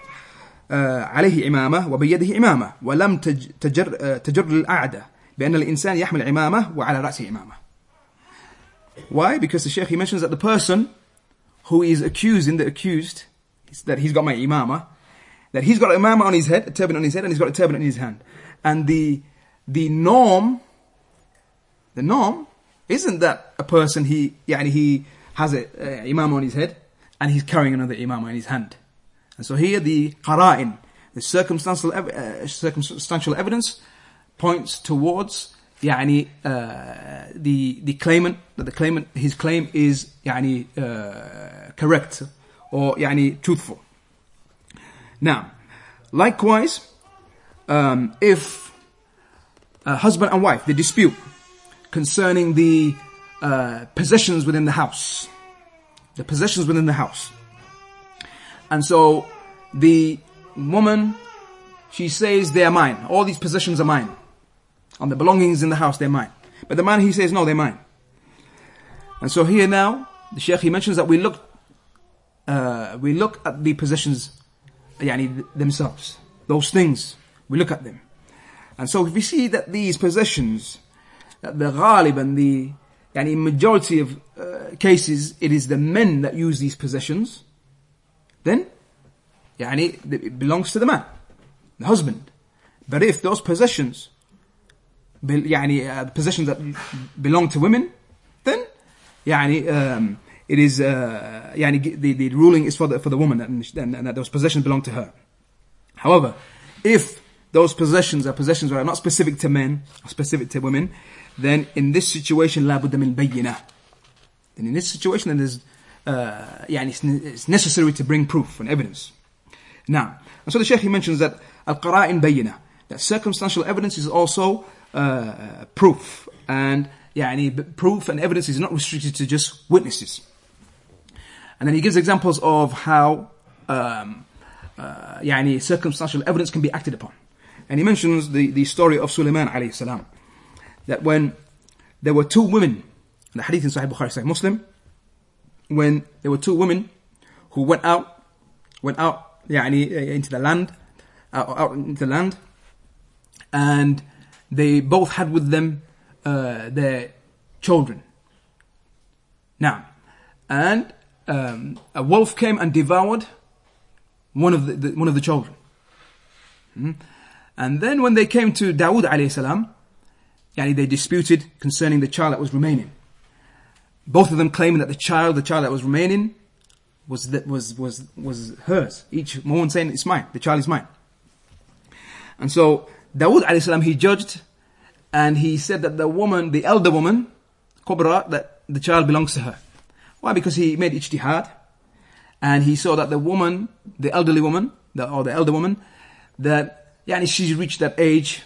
عليه إمامة وبيده إمامة ولم تجر تجر الأعدى بأن الإنسان يحمل عمامة وعلى رأسه إمامة. Why? Because the Sheikh he mentions that the person who is accusing the accused that he's got my imama, that he's got an imama on his head, a turban on his head, and he's got a turban in his hand. And the the norm, the norm, isn't that a person he yani he has a uh, imam on his head and he's carrying another imam in his hand. And so here the qara'in, the circumstantial uh, circumstantial evidence points towards يعني uh, the the claimant that the claimant his claim is يعني uh, correct or يعني truthful. Now, likewise, um, if a husband and wife they dispute concerning the uh, possessions within the house, the possessions within the house, and so the woman she says they are mine. All these possessions are mine. On the belongings in the house, they're mine. But the man, he says, no, they're mine. And so here now, the Sheikh, he mentions that we look, uh, we look at the possessions, yani themselves. Those things, we look at them. And so if we see that these possessions, that the ghalib and the, yani majority of uh, cases, it is the men that use these possessions, then, yani, it belongs to the man, the husband. But if those possessions يعني uh, possessions that belong to women, then يعني um, it is uh, يعني the, the ruling is for the for the woman and, and, and that those possessions belong to her. However, if those possessions are possessions that are not specific to men, or specific to women, then in this situation لا بد من بينة. Then in this situation it is uh, يعني it's necessary to bring proof and evidence. Now, and so the Shaykh he mentions that al-qara'in bayyina, that circumstantial evidence is also uh, proof and yeah, any proof and evidence is not restricted to just witnesses. And then he gives examples of how um, uh, yeah, any circumstantial evidence can be acted upon. And he mentions the, the story of Sulaiman alayhi salam, that when there were two women, the hadith in Sahih Bukhari, Sahih Muslim, when there were two women who went out, went out, yeah, uh, into the land, out, out into the land, and they both had with them uh, their children. Now, and um, a wolf came and devoured one of the, the one of the children. Hmm? And then when they came to Dawood alayhi salam, yani they disputed concerning the child that was remaining. Both of them claiming that the child, the child that was remaining, was that was was was hers. Each one saying it's mine. The child is mine. And so Dawood alayhi he judged, and he said that the woman, the elder woman, Kubra, that the child belongs to her. Why? Because he made ijtihad and he saw that the woman, the elderly woman, the, or the elder woman, that yani she's reached that age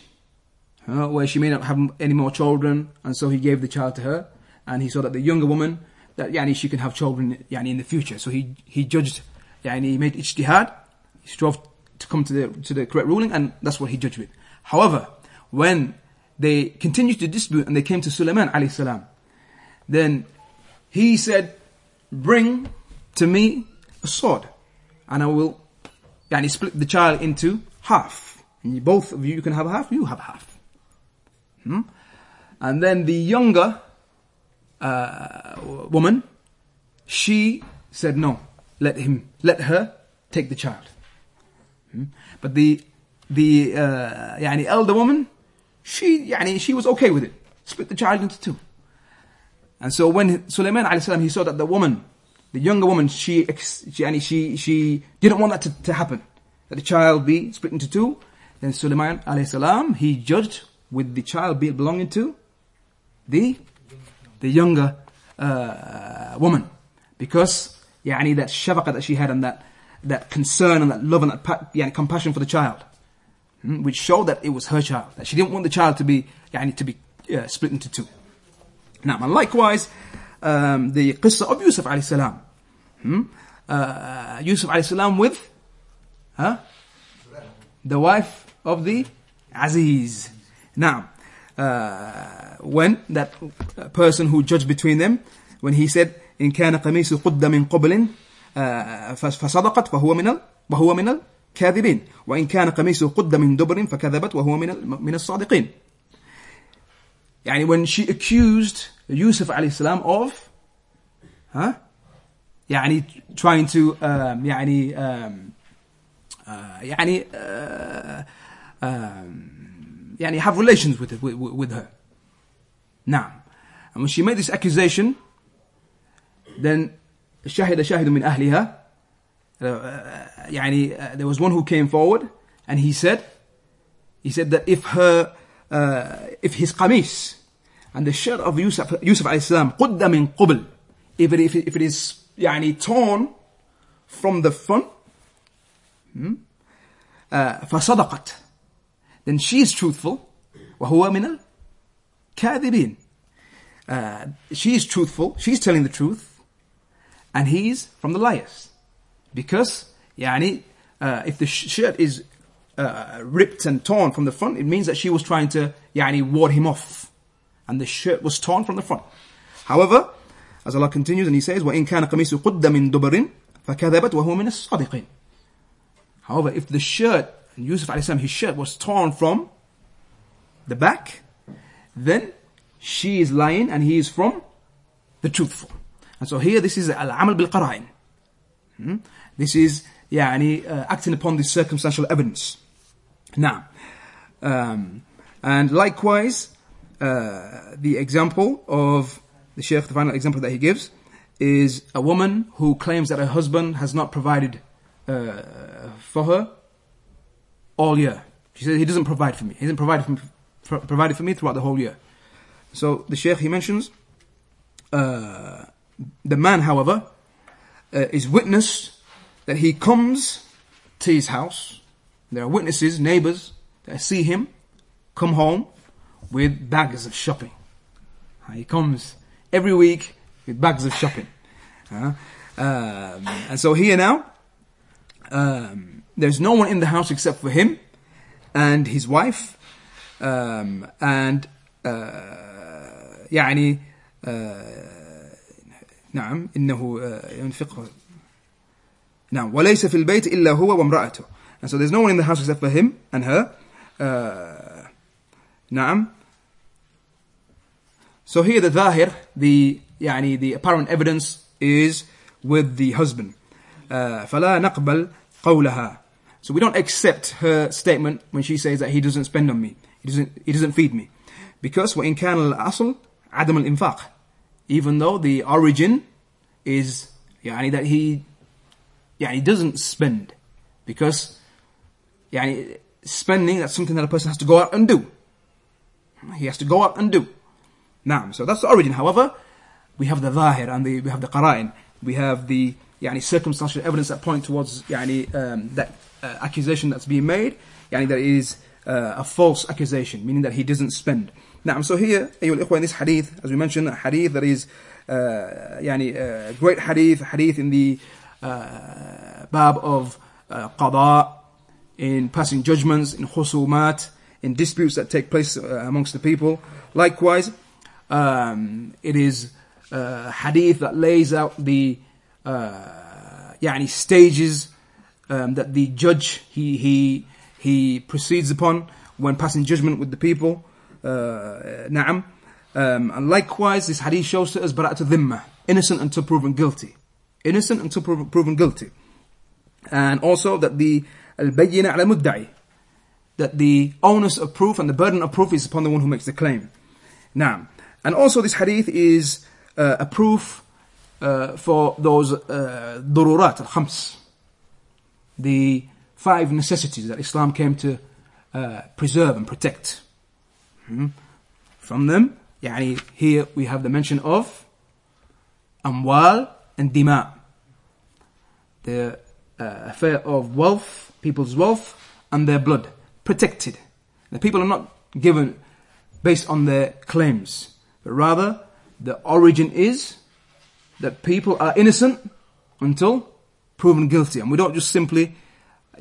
uh, where she may not have any more children, and so he gave the child to her. And he saw that the younger woman, that yani, she can have children yani, in the future. So he he judged, yani, he made ijtihad, he strove to come to the to the correct ruling, and that's what he judged with. However, when they continued to dispute and they came to Sulaiman alayhi salam, then he said, bring to me a sword and I will yani, split the child into half. And both of you, you can have half, you have half. Hmm? And then the younger uh, woman, she said no, let him, let her take the child. Hmm? But the the uh, yani elder woman, she yani she was okay with it. Split the child into two. And so when Sulaiman alayhi he saw that the woman, the younger woman, she, she, she, she didn't want that to, to happen. That the child be split into two. Then Sulaiman alayhi he judged with the child be belonging to the, the younger, uh, woman. Because, yani that shafaqa that she had and that, that concern and that love and that yani, compassion for the child. Hmm, which showed that it was her child. That she didn't want the child to be, yani, to be uh, split into two. Now, and likewise, um, the qissa of Yusuf alayhi salam. Hmm? Uh, Yusuf alayhi salam with huh? the wife of the Aziz. Now, uh, when that person who judged between them, when he said, إن كان قميص قد من قبل فصدقت فهو من وهو من الكاذبين وإن كان قميصه قد من دبر فكذبت وهو من من الصادقين يعني when she accused Yusuf alayhi salam of huh? يعني trying to um, يعني um, uh, يعني uh, um, يعني have relations with, with, with her. Now, and when she made this accusation, then شهد شاهد من أهلها uh, يعني uh, there was one who came forward and he said he said that if her uh, if his qamis and the shirt of Yusuf, Yusuf alayhi salam قد من قبل if it, if it, if it is يعني torn from the front hmm, uh, فصدقت then she is truthful وهو من الكاذبين uh, she is truthful she's telling the truth and he's from the liars because يعني uh, if the shirt is uh, ripped and torn from the front it means that she was trying to يعني ward him off and the shirt was torn from the front. However, as Allah continues and He says, وَإِن كَانَ قَمِيسُ قُدَّ مِن دُبَرٍ فَكَذَبَتْ وَهُوَ مِنَ الصَّادِقِينَ However, if the shirt, Yusuf alayhi his shirt was torn from the back, then she is lying and he is from the truthful. And so here this is al-amal bil-qara'in. This is, yeah, and he, uh, acting upon this circumstantial evidence. Now, um, and likewise, uh, the example of the Sheikh, the final example that he gives, is a woman who claims that her husband has not provided uh, for her all year. She says, He doesn't provide for me. He hasn't provided for me, pro- provided for me throughout the whole year. So the Sheikh, he mentions, uh, the man, however, uh, is witness that he comes to his house. There are witnesses, neighbors that see him come home with bags of shopping. He comes every week with bags of shopping. Uh, um, and so here now, um, there's no one in the house except for him and his wife. Um, and uh, يعني uh, نعم إنه ينفقه نعم وليس في البيت إلا هو وامرأته and so there's no one in the house except for him and her uh, نعم so here the ظاهر the يعني the apparent evidence is with the husband uh, فلا نقبل قولها so we don't accept her statement when she says that he doesn't spend on me he doesn't he doesn't feed me because وإن كان الأصل عدم الإنفاق even though the origin is يعني that he يعني doesn't spend because يعني spending that's something that a person has to go out and do he has to go out and do نعم so that's the origin however we have the ظاهر and the, we have the qara'in we have the يعني circumstantial evidence that point towards يعني um, that uh, accusation that's being made يعني that is uh, a false accusation meaning that he doesn't spend نعم so here أيها الإخوة in this hadith as we mentioned a hadith that is uh, يعني uh, great hadith hadith in the uh, uh, bab of uh, qada, in passing judgments, in khusumat, in disputes that take place uh, amongst the people. Likewise, um, it is uh, hadith that lays out the uh, yani stages um, that the judge he he he proceeds upon when passing judgment with the people. Uh, na'am. Um, and likewise, this hadith shows to us to dhimma, innocent until proven guilty innocent until proven, proven guilty and also that the al-bayyina ala mudda'i that the onus of proof and the burden of proof is upon the one who makes the claim now and also this hadith is uh, a proof uh, for those uh, dururat al-khams the five necessities that Islam came to uh, preserve and protect hmm? from them يعني here we have the mention of amwal and dima the uh, affair of wealth people's wealth and their blood protected the people are not given based on their claims but rather the origin is that people are innocent until proven guilty and we don't just simply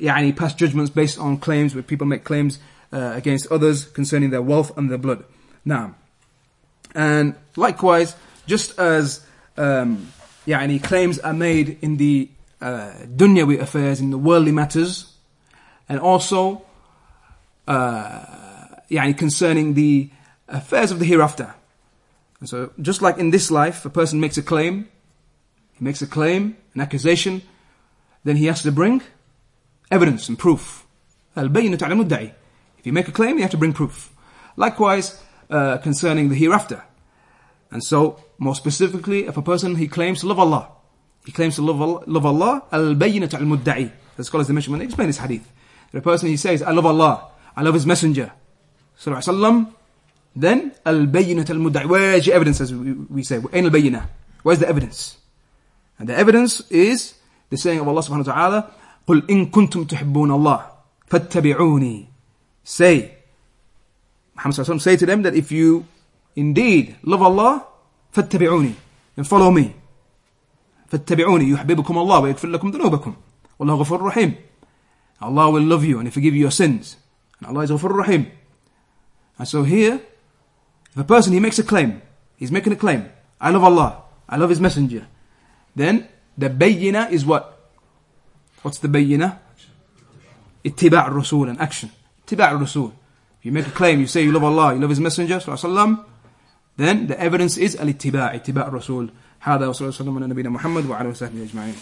يعني pass judgments based on claims where people make claims uh, against others concerning their wealth and their blood now and likewise just as um, يعني claims are made in the uh, dunyawi affairs in the worldly matters and also uh, يعني concerning the affairs of the hereafter and so just like in this life a person makes a claim he makes a claim an accusation then he has to bring evidence and proof البينة على المدعي if you make a claim you have to bring proof likewise uh, concerning the hereafter and so more specifically if a person he claims to love Allah he claims to love Allah, love Allah البينة على المدعي the scholars they mention when they explain this hadith that a person he says I love Allah I love his messenger صلى الله عليه وسلم then البينة على المدعي where's your evidence as we, we say أين البينة where's the evidence and the evidence is the saying of Allah subhanahu wa ta'ala قل إن كنتم تحبون الله فاتبعوني say Muhammad sallallahu say to them that if you indeed love Allah فاتبعوني then follow me فاتبعوني يحببكم الله ويغفر لكم ذنوبكم والله غفور رحيم Allah will love you and forgive you your sins and Allah is غفور رحيم and so here if a person he makes a claim he's making a claim I love Allah I love his messenger then the bayyina is what what's the bayyina اتباع الرسول and action اتباع الرسول if you make a claim you say you love Allah you love his messenger sallallahu alaihi wasallam then the evidence is الاتباع اتباع الرسول هذا وصلى الله وسلم على نبينا محمد وعلى وصحبه أجمعين